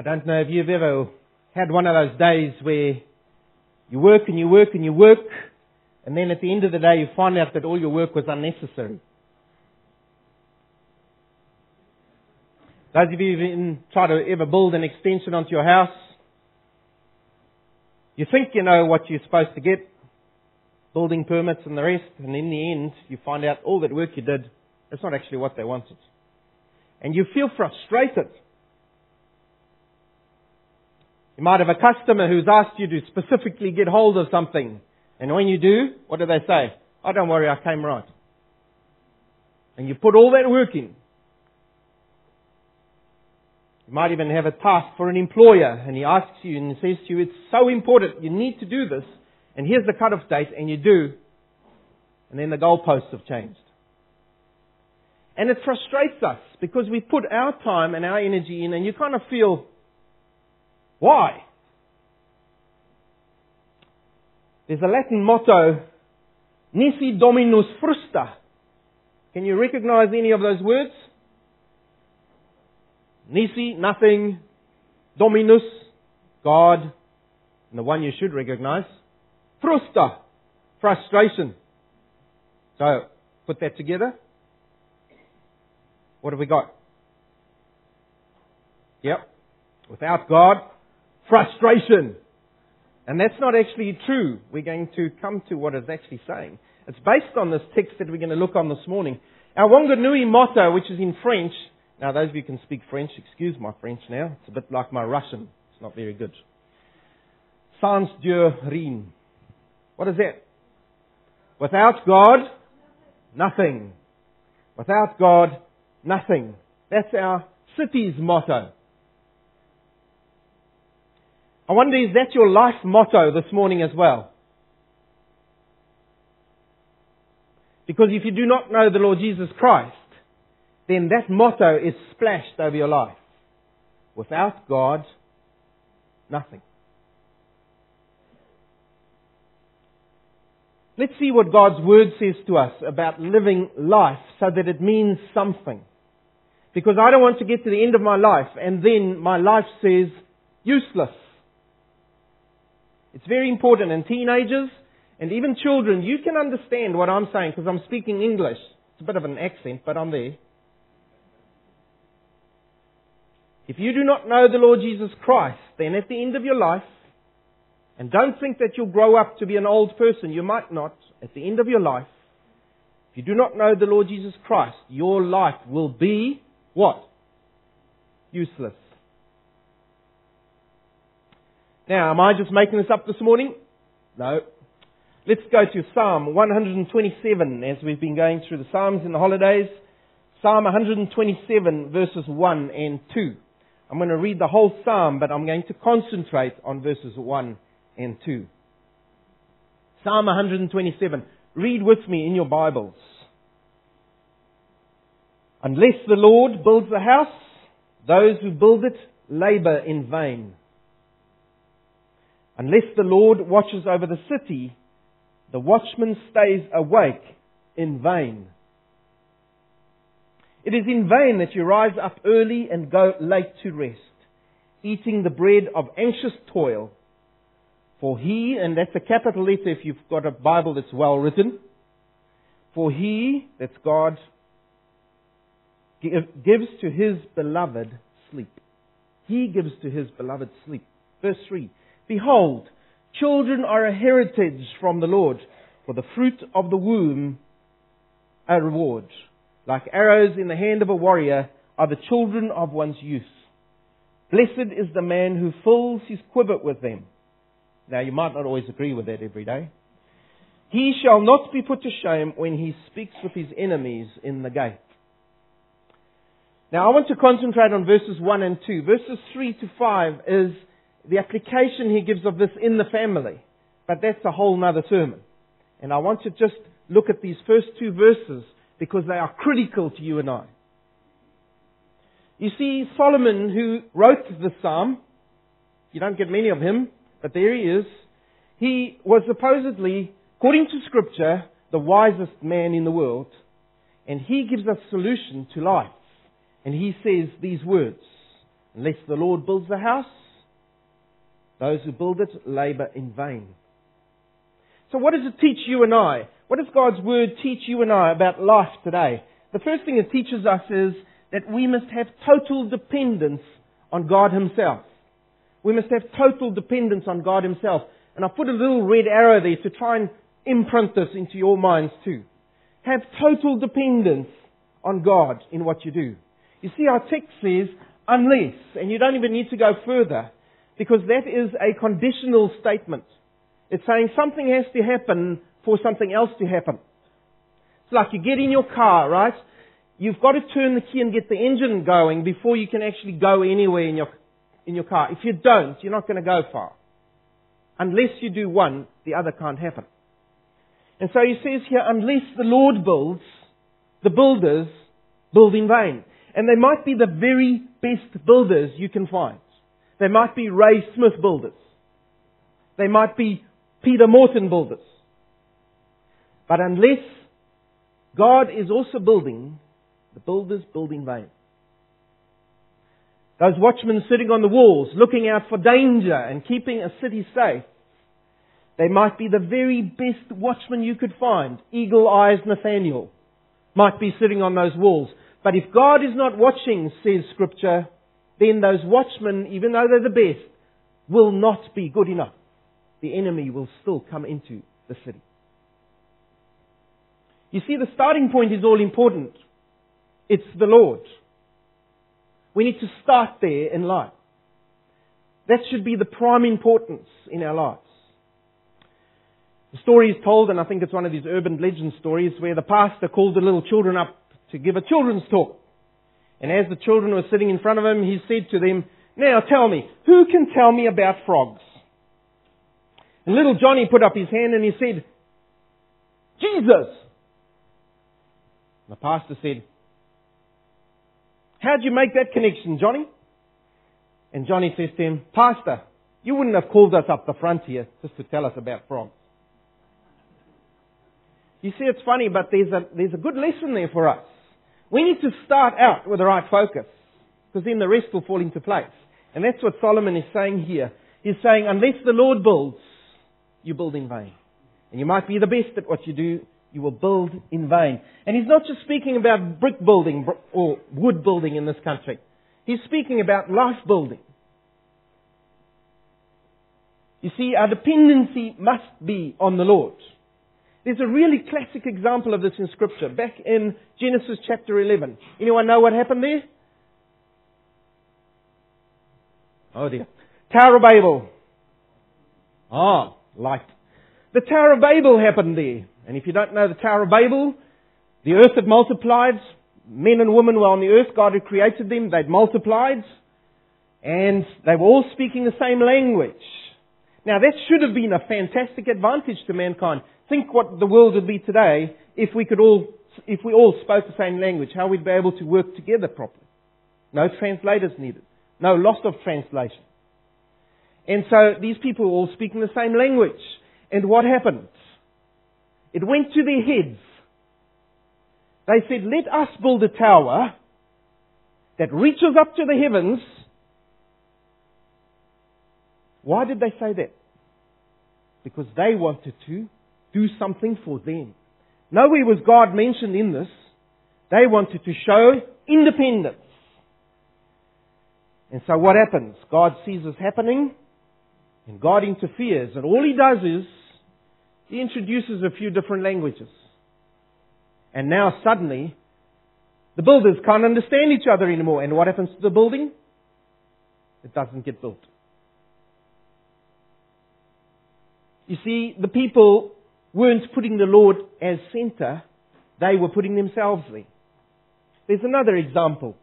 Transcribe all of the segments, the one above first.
I don't know if you've ever had one of those days where you work and you work and you work, and then at the end of the day you find out that all your work was unnecessary. Those of you who've even try to ever build an extension onto your house, you think you know what you're supposed to get, building permits and the rest, and in the end you find out all that work you did, that's not actually what they wanted. And you feel frustrated. You might have a customer who's asked you to specifically get hold of something. And when you do, what do they say? Oh, don't worry, I came right. And you put all that work in. You might even have a task for an employer and he asks you and says to you, it's so important, you need to do this, and here's the cut-off date, and you do, and then the goalposts have changed. And it frustrates us because we put our time and our energy in and you kind of feel, why? There's a Latin motto, Nisi Dominus Frustra. Can you recognize any of those words? Nisi, nothing. Dominus, God. And the one you should recognize, Frustra, frustration. So, put that together. What have we got? Yep. Without God, frustration. And that's not actually true. We're going to come to what it's actually saying. It's based on this text that we're going to look on this morning. Our Wanganui motto, which is in French, now, those of you who can speak French, excuse my French now. It's a bit like my Russian. It's not very good. Sans Dieu rien. What is that? Without God, nothing. Without God, nothing. That's our city's motto. I wonder, is that your life motto this morning as well? Because if you do not know the Lord Jesus Christ, then that motto is splashed over your life. Without God, nothing. Let's see what God's Word says to us about living life so that it means something. Because I don't want to get to the end of my life and then my life says useless. It's very important. And teenagers and even children, you can understand what I'm saying because I'm speaking English. It's a bit of an accent, but I'm there. If you do not know the Lord Jesus Christ, then at the end of your life, and don't think that you'll grow up to be an old person, you might not, at the end of your life, if you do not know the Lord Jesus Christ, your life will be what? Useless. Now, am I just making this up this morning? No. Let's go to Psalm 127 as we've been going through the Psalms in the holidays. Psalm 127 verses 1 and 2. I'm going to read the whole psalm, but I'm going to concentrate on verses 1 and 2. Psalm 127. Read with me in your Bibles. Unless the Lord builds the house, those who build it labor in vain. Unless the Lord watches over the city, the watchman stays awake in vain. It is in vain that you rise up early and go late to rest, eating the bread of anxious toil. For he, and that's a capital letter if you've got a Bible that's well written, for he, that's God, gives to his beloved sleep. He gives to his beloved sleep. Verse 3. Behold, children are a heritage from the Lord, for the fruit of the womb a reward. Like arrows in the hand of a warrior are the children of one's youth. Blessed is the man who fills his quiver with them. Now, you might not always agree with that every day. He shall not be put to shame when he speaks with his enemies in the gate. Now, I want to concentrate on verses 1 and 2. Verses 3 to 5 is the application he gives of this in the family. But that's a whole other sermon. And I want to just look at these first two verses because they are critical to you and I. You see, Solomon, who wrote the psalm, you don't get many of him, but there he is. He was supposedly, according to scripture, the wisest man in the world. And he gives us solution to life. And he says these words. Unless the Lord builds the house, those who build it labor in vain. So what does it teach you and I? What does God's Word teach you and I about life today? The first thing it teaches us is that we must have total dependence on God Himself. We must have total dependence on God Himself. And I put a little red arrow there to try and imprint this into your minds too. Have total dependence on God in what you do. You see, our text says, unless, and you don't even need to go further, because that is a conditional statement. It's saying something has to happen for something else to happen. It's like you get in your car, right? You've got to turn the key and get the engine going before you can actually go anywhere in your, in your car. If you don't, you're not going to go far. Unless you do one, the other can't happen. And so he says here, unless the Lord builds, the builders build in vain. And they might be the very best builders you can find. They might be Ray Smith builders. They might be Peter Morton builders. But unless God is also building, the builders build in vain. Those watchmen sitting on the walls, looking out for danger and keeping a city safe, they might be the very best watchmen you could find. Eagle Eyes Nathaniel might be sitting on those walls. But if God is not watching, says Scripture, then those watchmen, even though they're the best, will not be good enough. The enemy will still come into the city. You see, the starting point is all important. It's the Lord. We need to start there in life. That should be the prime importance in our lives. The story is told, and I think it's one of these urban legend stories, where the pastor called the little children up to give a children's talk. And as the children were sitting in front of him, he said to them, Now tell me, who can tell me about frogs? And little Johnny put up his hand and he said, Jesus! The pastor said, How'd you make that connection, Johnny? And Johnny says to him, Pastor, you wouldn't have called us up the front here just to tell us about frogs. You see, it's funny, but there's a, there's a good lesson there for us. We need to start out with the right focus, because then the rest will fall into place. And that's what Solomon is saying here. He's saying, unless the Lord builds, you build in vain. And you might be the best at what you do, you will build in vain. And he's not just speaking about brick building or wood building in this country. He's speaking about life building. You see, our dependency must be on the Lord. There's a really classic example of this in Scripture, back in Genesis chapter 11. Anyone know what happened there? Oh dear. Tower of Babel. Ah, light. The Tower of Babel happened there. And if you don't know the Tower of Babel, the earth had multiplied. Men and women were on the earth. God had created them. They'd multiplied. And they were all speaking the same language. Now that should have been a fantastic advantage to mankind. Think what the world would be today if we could all, if we all spoke the same language, how we'd be able to work together properly. No translators needed. No loss of translation. And so these people were all speaking the same language. And what happened? It went to their heads. They said, let us build a tower that reaches up to the heavens. Why did they say that? Because they wanted to do something for them. Nowhere was God mentioned in this. They wanted to show independence. And so what happens? God sees this happening and God interferes and all he does is he introduces a few different languages. And now suddenly the builders can't understand each other anymore. And what happens to the building? It doesn't get built. You see, the people weren't putting the Lord as center, they were putting themselves there. There's another example.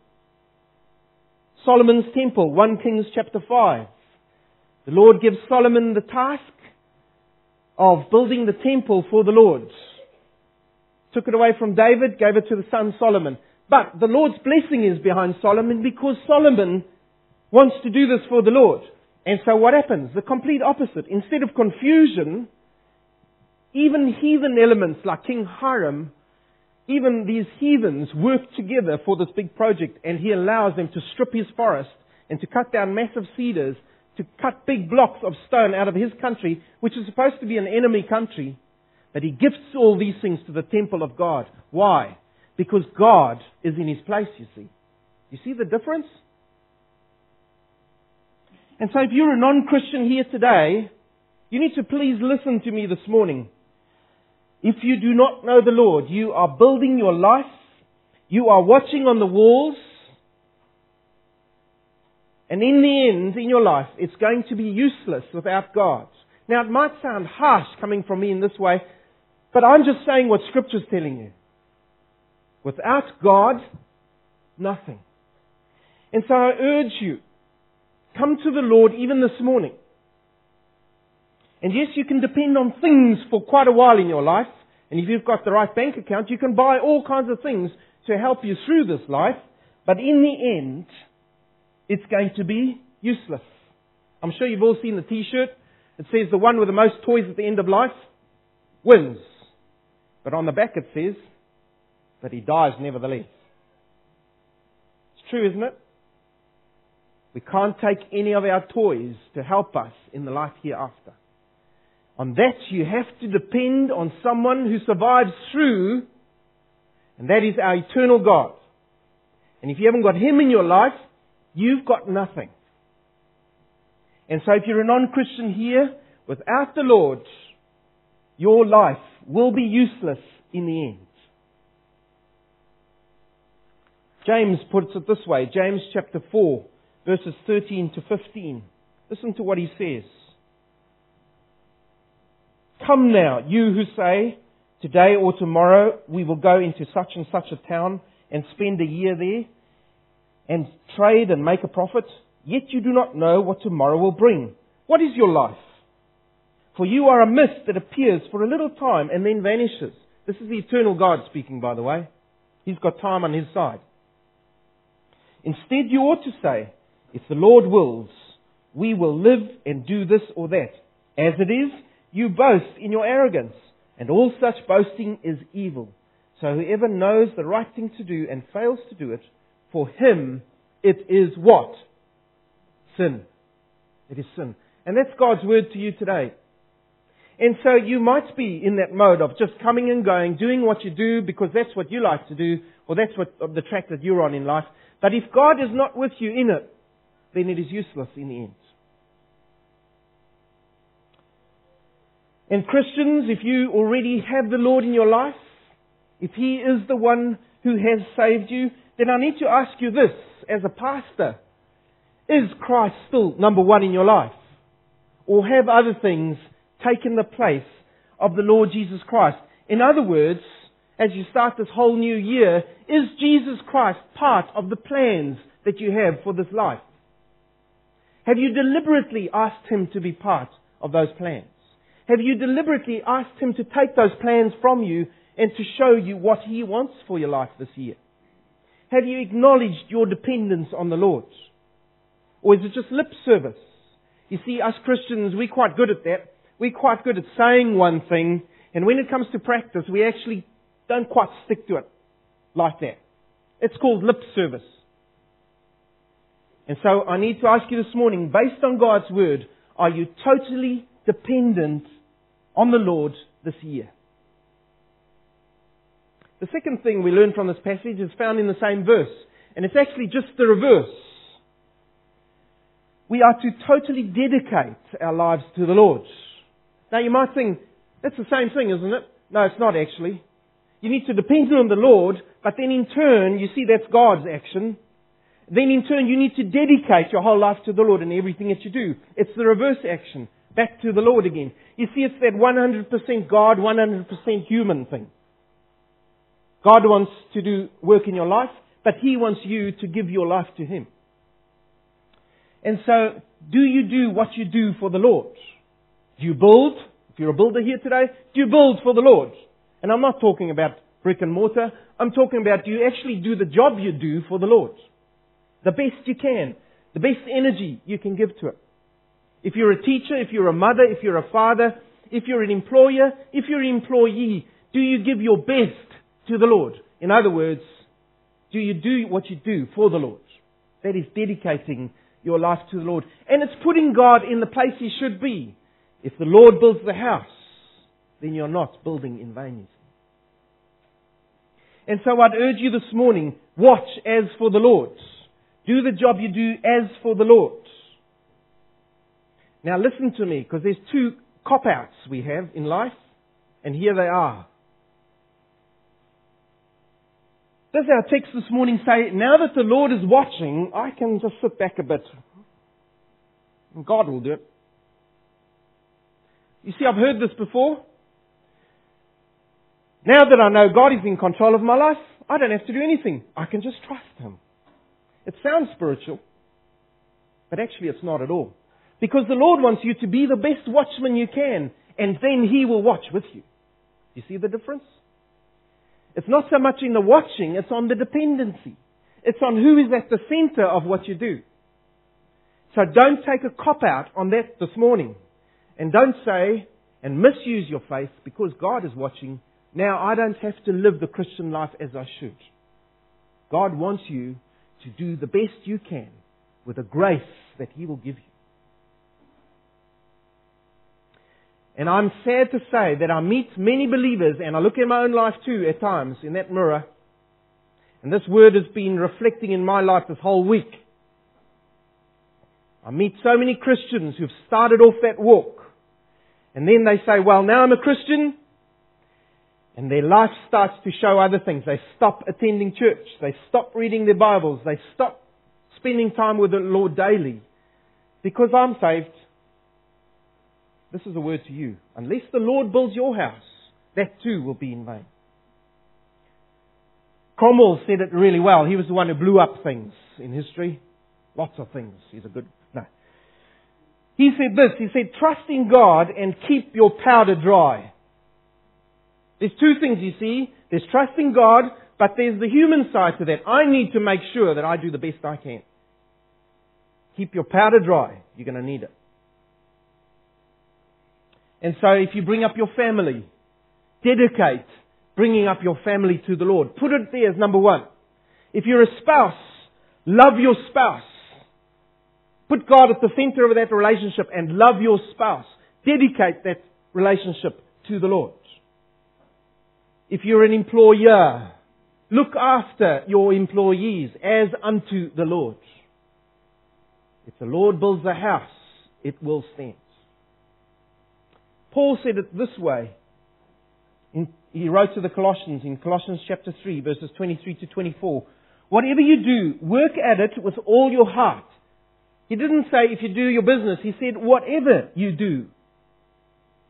Solomon's temple, 1 Kings chapter 5. The Lord gives Solomon the task of building the temple for the Lord. Took it away from David, gave it to the son Solomon. But the Lord's blessing is behind Solomon because Solomon wants to do this for the Lord. And so what happens? The complete opposite. Instead of confusion, even heathen elements like King Hiram, even these heathens work together for this big project and he allows them to strip his forest and to cut down massive cedars, to cut big blocks of stone out of his country, which is supposed to be an enemy country, But he gifts all these things to the temple of God. Why? Because God is in his place, you see. You see the difference? And so if you're a non-Christian here today, you need to please listen to me this morning. If you do not know the Lord, you are building your life, you are watching on the walls, and in the end, in your life, it's going to be useless without God. Now, it might sound harsh coming from me in this way, but I'm just saying what Scripture's telling you. Without God, nothing. And so I urge you, come to the Lord even this morning. And yes, you can depend on things for quite a while in your life. And if you've got the right bank account, you can buy all kinds of things to help you through this life. But in the end, it's going to be useless. I'm sure you've all seen the t-shirt. It says the one with the most toys at the end of life wins. But on the back it says that he dies nevertheless. It's true, isn't it? We can't take any of our toys to help us in the life hereafter. On that you have to depend on someone who survives through, and that is our eternal God. And if you haven't got Him in your life, you've got nothing. And so if you're a non-Christian here, without the Lord, your life will be useless in the end. James puts it this way, James chapter 4, verses 13 to 15. Listen to what he says. Come now, you who say, today or tomorrow we will go into such and such a town and spend a year there and trade and make a profit, yet you do not know what tomorrow will bring. What is your life? For you are a mist that appears for a little time and then vanishes. This is the eternal God speaking, by the way. He's got time on his side. Instead, you ought to say, if the Lord wills, we will live and do this or that. As it is, you boast in your arrogance, and all such boasting is evil. So whoever knows the right thing to do and fails to do it, for him it is what? Sin. It is sin. And that's God's word to you today. And so you might be in that mode of just coming and going, doing what you do because that's what you like to do, or that's what the track that you're on in life. But if God is not with you in it, then it is useless in the end. And Christians, if you already have the Lord in your life, if He is the one who has saved you, then I need to ask you this as a pastor. Is Christ still number one in your life? Or have other things taken the place of the Lord Jesus Christ? In other words, as you start this whole new year, is Jesus Christ part of the plans that you have for this life? Have you deliberately asked Him to be part of those plans? Have you deliberately asked Him to take those plans from you and to show you what He wants for your life this year? Have you acknowledged your dependence on the Lord? Or is it just lip service? You see, us Christians, we're quite good at that. We're quite good at saying one thing, and when it comes to practice, we actually don't quite stick to it like that. It's called lip service. And so I need to ask you this morning, based on God's word, are you totally dependent on the Lord this year? The second thing we learn from this passage is found in the same verse, and it's actually just the reverse. We are to totally dedicate our lives to the Lord. Now you might think, that's the same thing, isn't it? No, it's not actually. You need to depend on the Lord, but then in turn, you see that's God's action. Then in turn, you need to dedicate your whole life to the Lord in everything that you do. It's the reverse action. Back to the Lord again. You see, it's that 100% God, 100% human thing. God wants to do work in your life, but He wants you to give your life to Him. And so, do you do what you do for the Lord? Do you build? If you're a builder here today, do you build for the Lord? And I'm not talking about brick and mortar. I'm talking about do you actually do the job you do for the Lord? The best you can. The best energy you can give to it. If you're a teacher, if you're a mother, if you're a father, if you're an employer, if you're an employee, do you give your best to the Lord. In other words, do you do what you do for the Lord? That is dedicating your life to the Lord. And it's putting God in the place He should be. If the Lord builds the house, then you're not building in vain. And so I'd urge you this morning, watch as for the Lord. Do the job you do as for the Lord. Now listen to me, because there's two cop-outs we have in life, and here they are. Does our text this morning say, now that the Lord is watching, I can just sit back a bit. And God will do it. You see, I've heard this before. Now that I know God is in control of my life, I don't have to do anything. I can just trust Him. It sounds spiritual, but actually it's not at all. Because the Lord wants you to be the best watchman you can, and then He will watch with you. You see the difference? It's not so much in the watching, it's on the dependency. It's on who is at the center of what you do. So don't take a cop out on that this morning. And don't say and misuse your faith because God is watching. Now I don't have to live the Christian life as I should. God wants you to do the best you can with the grace that He will give you. And I'm sad to say that I meet many believers, and I look in my own life too at times in that mirror, and this word has been reflecting in my life this whole week. I meet so many Christians who've started off that walk, and then they say, well, now I'm a Christian, and their life starts to show other things. They stop attending church. They stop reading their Bibles. They stop spending time with the Lord daily. Because I'm saved, this is a word to you. Unless the Lord builds your house, that too will be in vain. Cromwell said it really well. He was the one who blew up things in history. Lots of things. He's a good, no. He said this, he said, trust in God and keep your powder dry. There's two things you see. There's trusting God, but there's the human side to that. I need to make sure that I do the best I can. Keep your powder dry. You're going to need it. And so if you bring up your family, dedicate bringing up your family to the Lord. Put it there as number one. If you're a spouse, love your spouse. Put God at the center of that relationship and love your spouse. Dedicate that relationship to the Lord. If you're an employer, look after your employees as unto the Lord. If the Lord builds a house, it will stand. Paul said it this way. In, he wrote to the Colossians in Colossians chapter 3, verses 23 to 24. Whatever you do, work at it with all your heart. He didn't say if you do your business. He said whatever you do,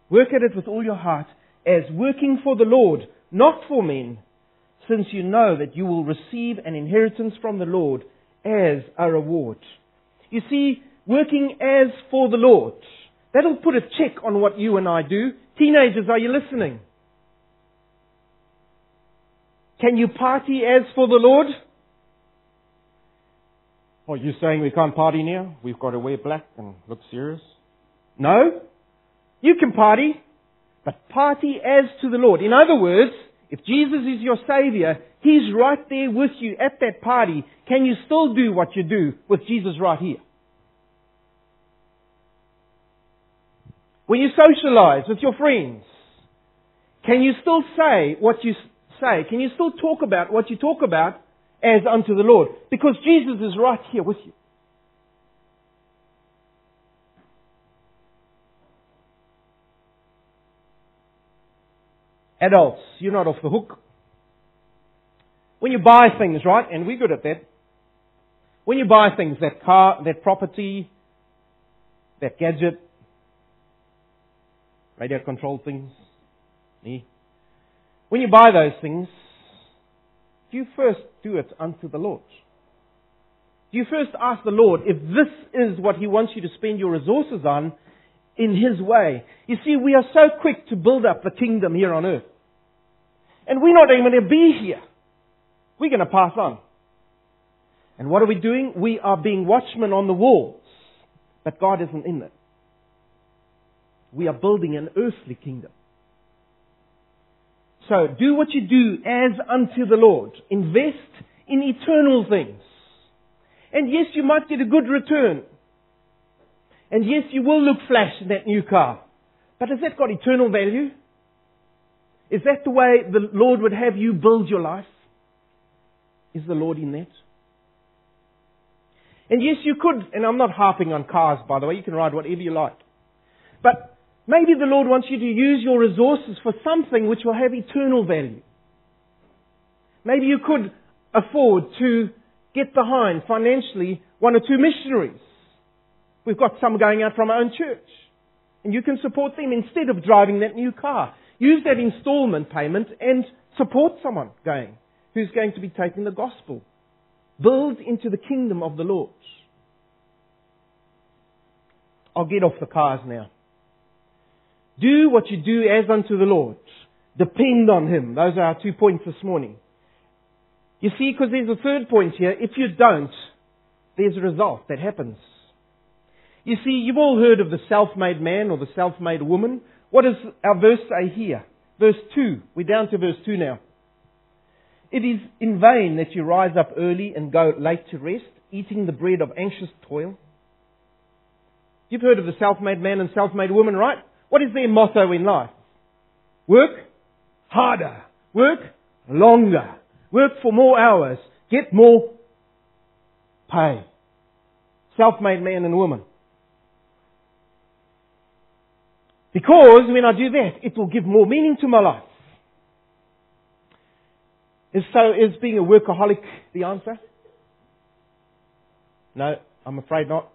work at it with all your heart as working for the Lord, not for men, since you know that you will receive an inheritance from the Lord as a reward. You see, working as for the Lord. That'll put a check on what you and I do. Teenagers, are you listening? Can you party as for the Lord? Oh, are you saying we can't party now? We've got to wear black and look serious? No. You can party, but party as to the Lord. In other words, if Jesus is your Savior, He's right there with you at that party. Can you still do what you do with Jesus right here? When you socialize with your friends, can you still say what you say? Can you still talk about what you talk about as unto the Lord? Because Jesus is right here with you. Adults, you're not off the hook. When you buy things, right, and we're good at that. When you buy things, that car, that property, that gadget, radio controlled things. When you buy those things, do you first do it unto the Lord? Do you first ask the Lord if this is what He wants you to spend your resources on in His way? You see, we are so quick to build up the kingdom here on earth. And we're not even going to be here. We're going to pass on. And what are we doing? We are being watchmen on the walls. But God isn't in it. We are building an earthly kingdom. So do what you do as unto the Lord. Invest in eternal things. And yes, you might get a good return. And yes, you will look flash in that new car. But has that got eternal value? Is that the way the Lord would have you build your life? Is the Lord in that? And yes, you could, and I'm not harping on cars, by the way, you can ride whatever you like. But maybe the Lord wants you to use your resources for something which will have eternal value. Maybe you could afford to get behind financially one or two missionaries. We've got some going out from our own church. And you can support them instead of driving that new car. Use that installment payment and support someone going who's going to be taking the gospel. Build into the kingdom of the Lord. I'll get off the cars now. Do what you do as unto the Lord. Depend on Him. Those are our two points this morning. You see, because there's a third point here. If you don't, there's a result that happens. You see, you've all heard of the self-made man or the self-made woman. What does our verse say here? Verse 2. We're down to verse 2 now. It is in vain that you rise up early and go late to rest, eating the bread of anxious toil. You've heard of the self-made man and self-made woman, right? What is their motto in life? Work harder. Work longer. Work for more hours. Get more pay. Self-made man and woman. Because when I do that, it will give more meaning to my life. Is so is being a workaholic the answer? No, I'm afraid not.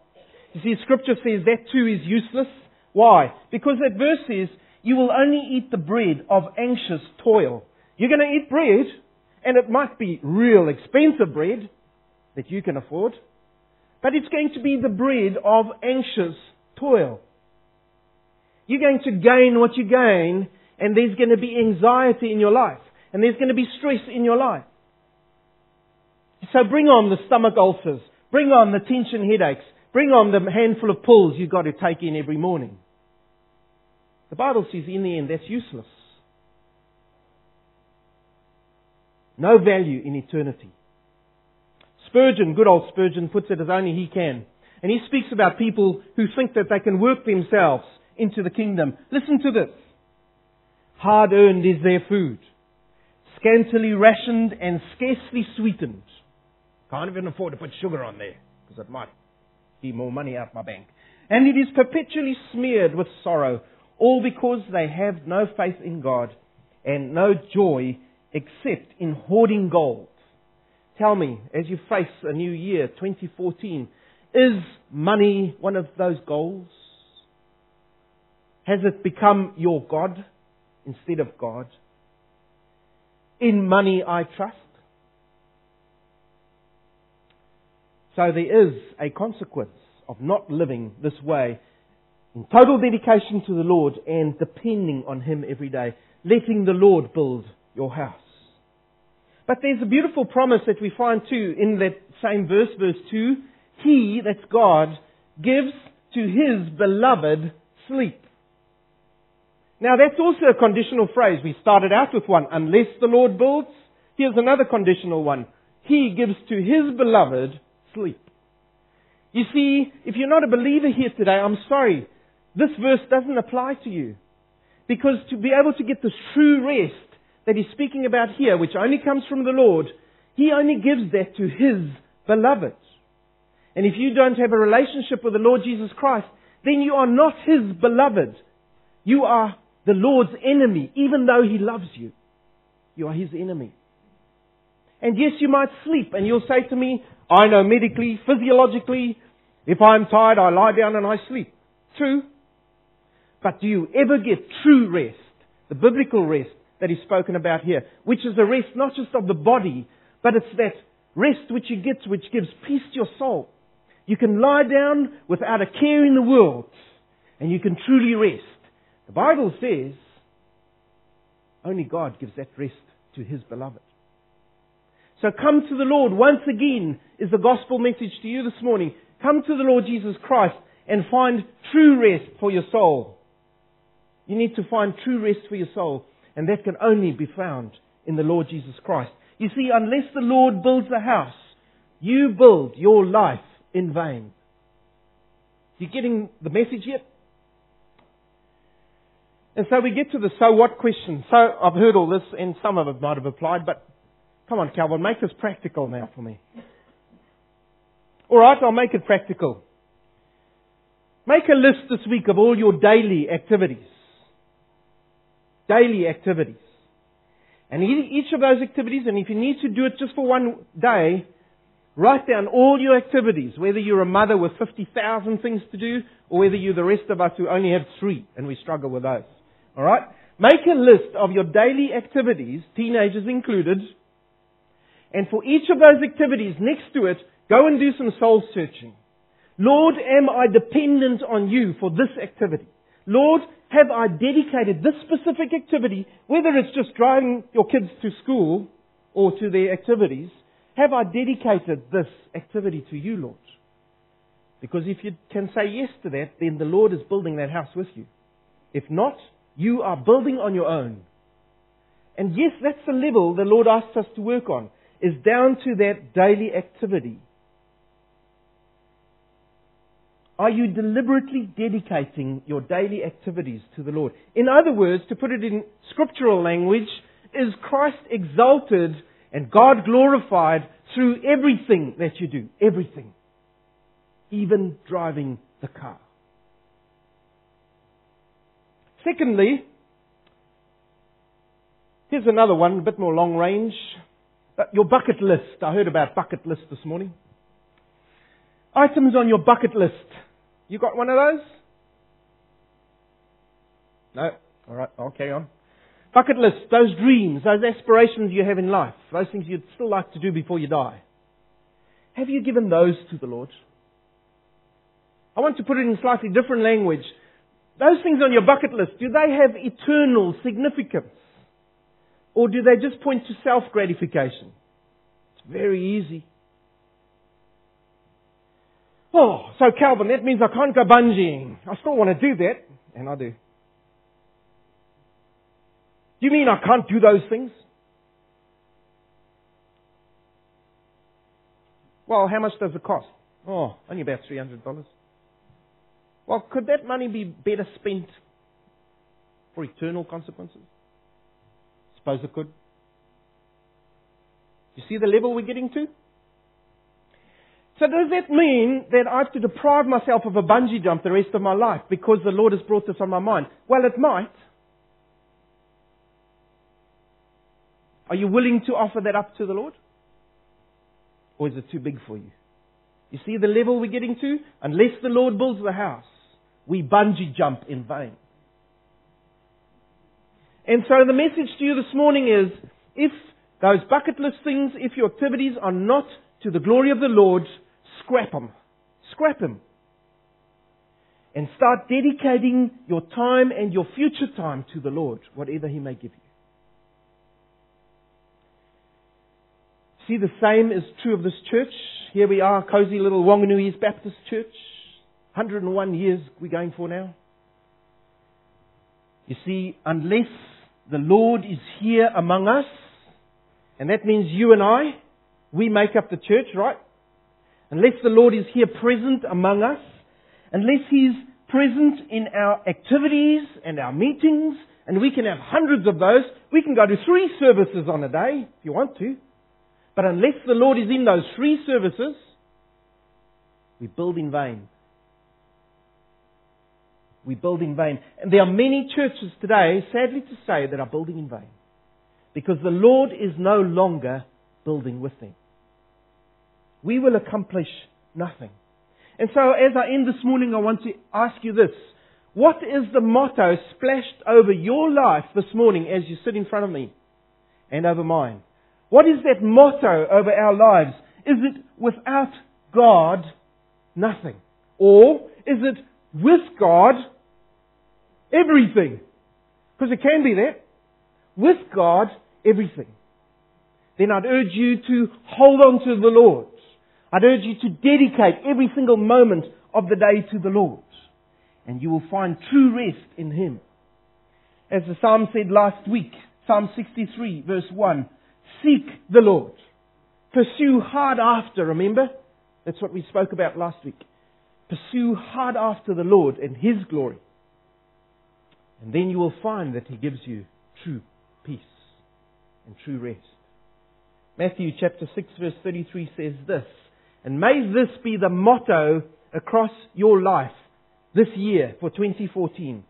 You see, Scripture says that too is useless. Why? Because that verse says, you will only eat the bread of anxious toil. You're going to eat bread, and it might be real expensive bread that you can afford, but it's going to be the bread of anxious toil. You're going to gain what you gain, and there's going to be anxiety in your life, and there's going to be stress in your life. So bring on the stomach ulcers, bring on the tension headaches, bring on the handful of pills you've got to take in every morning. The Bible says in the end that's useless. No value in eternity. Spurgeon, good old Spurgeon, puts it as only he can. And he speaks about people who think that they can work themselves into the kingdom. Listen to this. Hard earned is their food, scantily rationed and scarcely sweetened. Can't even afford to put sugar on there, because it might be more money out my bank. And it is perpetually smeared with sorrow, all because they have no faith in God and no joy except in hoarding gold. Tell me, as you face a new year, 2014, is money one of those goals? Has it become your God instead of God? In money I trust. So there is a consequence of not living this way in total dedication to the Lord and depending on Him every day, letting the Lord build your house. But there's a beautiful promise that we find too in that same verse, verse 2. He, that's God, gives to His beloved sleep. Now that's also a conditional phrase. We started out with one, unless the Lord builds. Here's another conditional one. He gives to His beloved sleep. You see, if you're not a believer here today, I'm sorry. This verse doesn't apply to you. Because to be able to get this true rest that he's speaking about here, which only comes from the Lord, he only gives that to his beloved. And if you don't have a relationship with the Lord Jesus Christ, then you are not his beloved. You are the Lord's enemy, even though He loves you. You are His enemy. And yes, you might sleep and you'll say to me, I know medically, physiologically, if I'm tired, I lie down and I sleep. True. But do you ever get true rest? The biblical rest that is spoken about here, which is a rest not just of the body, but it's that rest which you get which gives peace to your soul. You can lie down without a care in the world and you can truly rest. The Bible says only God gives that rest to His beloved. So come to the Lord once again is the gospel message to you this morning. Come to the Lord Jesus Christ and find true rest for your soul. You need to find true rest for your soul, and that can only be found in the Lord Jesus Christ. You see, unless the Lord builds a house, You build your life in vain. You getting the message yet? And so we get to the so what question. So I've heard all this and some of it might have applied, but come on, Calvin, make this practical now for me. Alright, I'll make it practical. Make a list this week of all your daily activities. Daily activities. And each of those activities, and if you need to do it just for one day, write down all your activities, whether you're a mother with 50,000 things to do, or whether you're the rest of us who only have three, and we struggle with those. Alright? Make a list of your daily activities, teenagers included, and for each of those activities next to it, go and do some soul searching. Lord, am I dependent on you for this activity? Lord, have I dedicated this specific activity, whether it's just driving your kids to school or to their activities, have I dedicated this activity to you, Lord? Because if you can say yes to that, then the Lord is building that house with you. If not, you are building on your own. And yes, that's the level the Lord asks us to work on, is down to that daily activity. Are you deliberately dedicating your daily activities to the Lord? In other words, to put it in scriptural language, is Christ exalted and God glorified through everything that you do? Everything. Even driving the car. Secondly, here's another one, a bit more long range. Your bucket list. I heard about bucket list this morning. Items on your bucket list. You got one of those? No? Alright, I'll carry on. Bucket list, those dreams, those aspirations you have in life, those things you'd still like to do before you die. Have you given those to the Lord? I want to put it in slightly different language. Those things on your bucket list, do they have eternal significance? Or do they just point to self gratification? It's very easy. Oh, so Calvin, that means I can't go bungeeing. I still want to do that, and I do. Do you mean I can't do those things? Well, how much does it cost? Oh, only about $300. Well, could that money be better spent for eternal consequences? Suppose it could. You see the level we're getting to? So does that mean that I have to deprive myself of a bungee jump the rest of my life because the Lord has brought this on my mind? Well, it might. Are you willing to offer that up to the Lord? Or is it too big for you? You see the level we're getting to? Unless the Lord builds the house, we bungee jump in vain. And so the message to you this morning is, if those bucket list things, if your activities are not to the glory of the Lord, scrap them. Scrap them. And start dedicating your time and your future time to the Lord, whatever He may give you. See, the same is true of this church. Here we are, cozy little Wanganui East Baptist Church. 101 years we're going for now. You see, unless the Lord is here among us, and that means you and I, we make up the church, right? Unless the Lord is here present among us, unless He's present in our activities and our meetings, and we can have hundreds of those, we can go to three services on a day if you want to. But unless the Lord is in those three services, we build in vain. We build in vain. And there are many churches today, sadly to say, that are building in vain. Because the Lord is no longer building with them we will accomplish nothing. And so as I end this morning, I want to ask you this. What is the motto splashed over your life this morning as you sit in front of me and over mine? What is that motto over our lives? Is it without God, nothing? Or is it with God, everything? Because it can be that. With God, everything. Then I'd urge you to hold on to the Lord. I'd urge you to dedicate every single moment of the day to the Lord. And you will find true rest in Him. As the Psalm said last week, Psalm 63 verse 1, Seek the Lord. Pursue hard after, remember? That's what we spoke about last week. Pursue hard after the Lord and His glory. And then you will find that He gives you true peace and true rest. Matthew chapter 6 verse 33 says this, and may this be the motto across your life this year for 2014.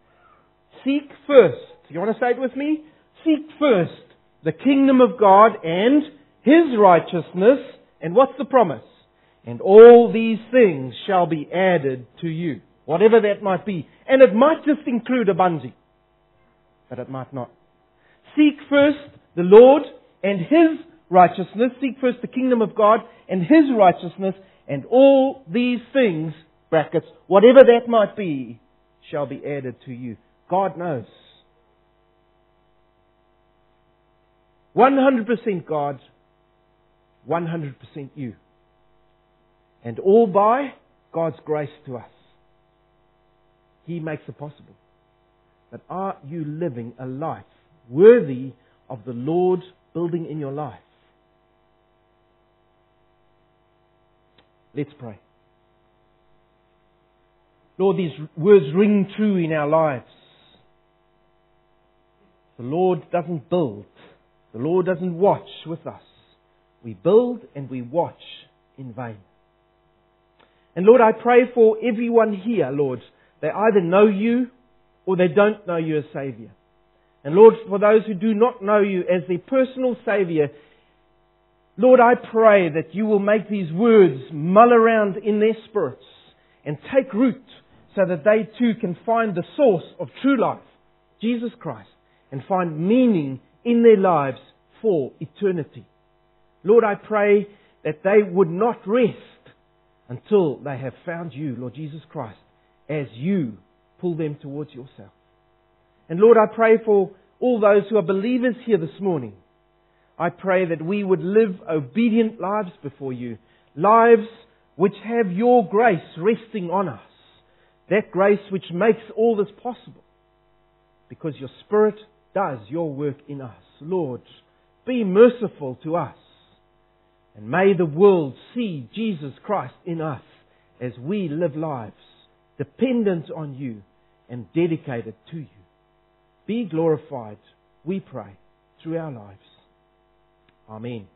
Seek first, you want to say it with me? Seek first the kingdom of God and His righteousness, and what's the promise? And all these things shall be added to you. Whatever that might be. And it might just include a bungee. But it might not. Seek first the Lord and His righteousness. Seek first the kingdom of God and His righteousness. And all these things, brackets, whatever that might be, shall be added to you. God knows. 100% God, 100% you. And all by God's grace to us. He makes it possible. But are you living a life worthy of the Lord building in your life? Let's pray. Lord, these words ring true in our lives. The Lord doesn't build. The Lord doesn't watch with us. We build and we watch in vain. And Lord, I pray for everyone here, Lord. They either know you or they don't know you as Savior. And Lord, for those who do not know you as their personal Savior, Lord, I pray that you will make these words mull around in their spirits and take root so that they too can find the source of true life, Jesus Christ, and find meaning in their lives for eternity. Lord, I pray that they would not rest until they have found you, Lord Jesus Christ, as you pull them towards yourself. And Lord, I pray for all those who are believers here this morning. I pray that we would live obedient lives before you, lives which have your grace resting on us. That grace which makes all this possible. Because your Spirit does your work in us. Lord, be merciful to us. And may the world see Jesus Christ in us as we live lives dependent on you and dedicated to you. Be glorified, we pray, through our lives. Amen.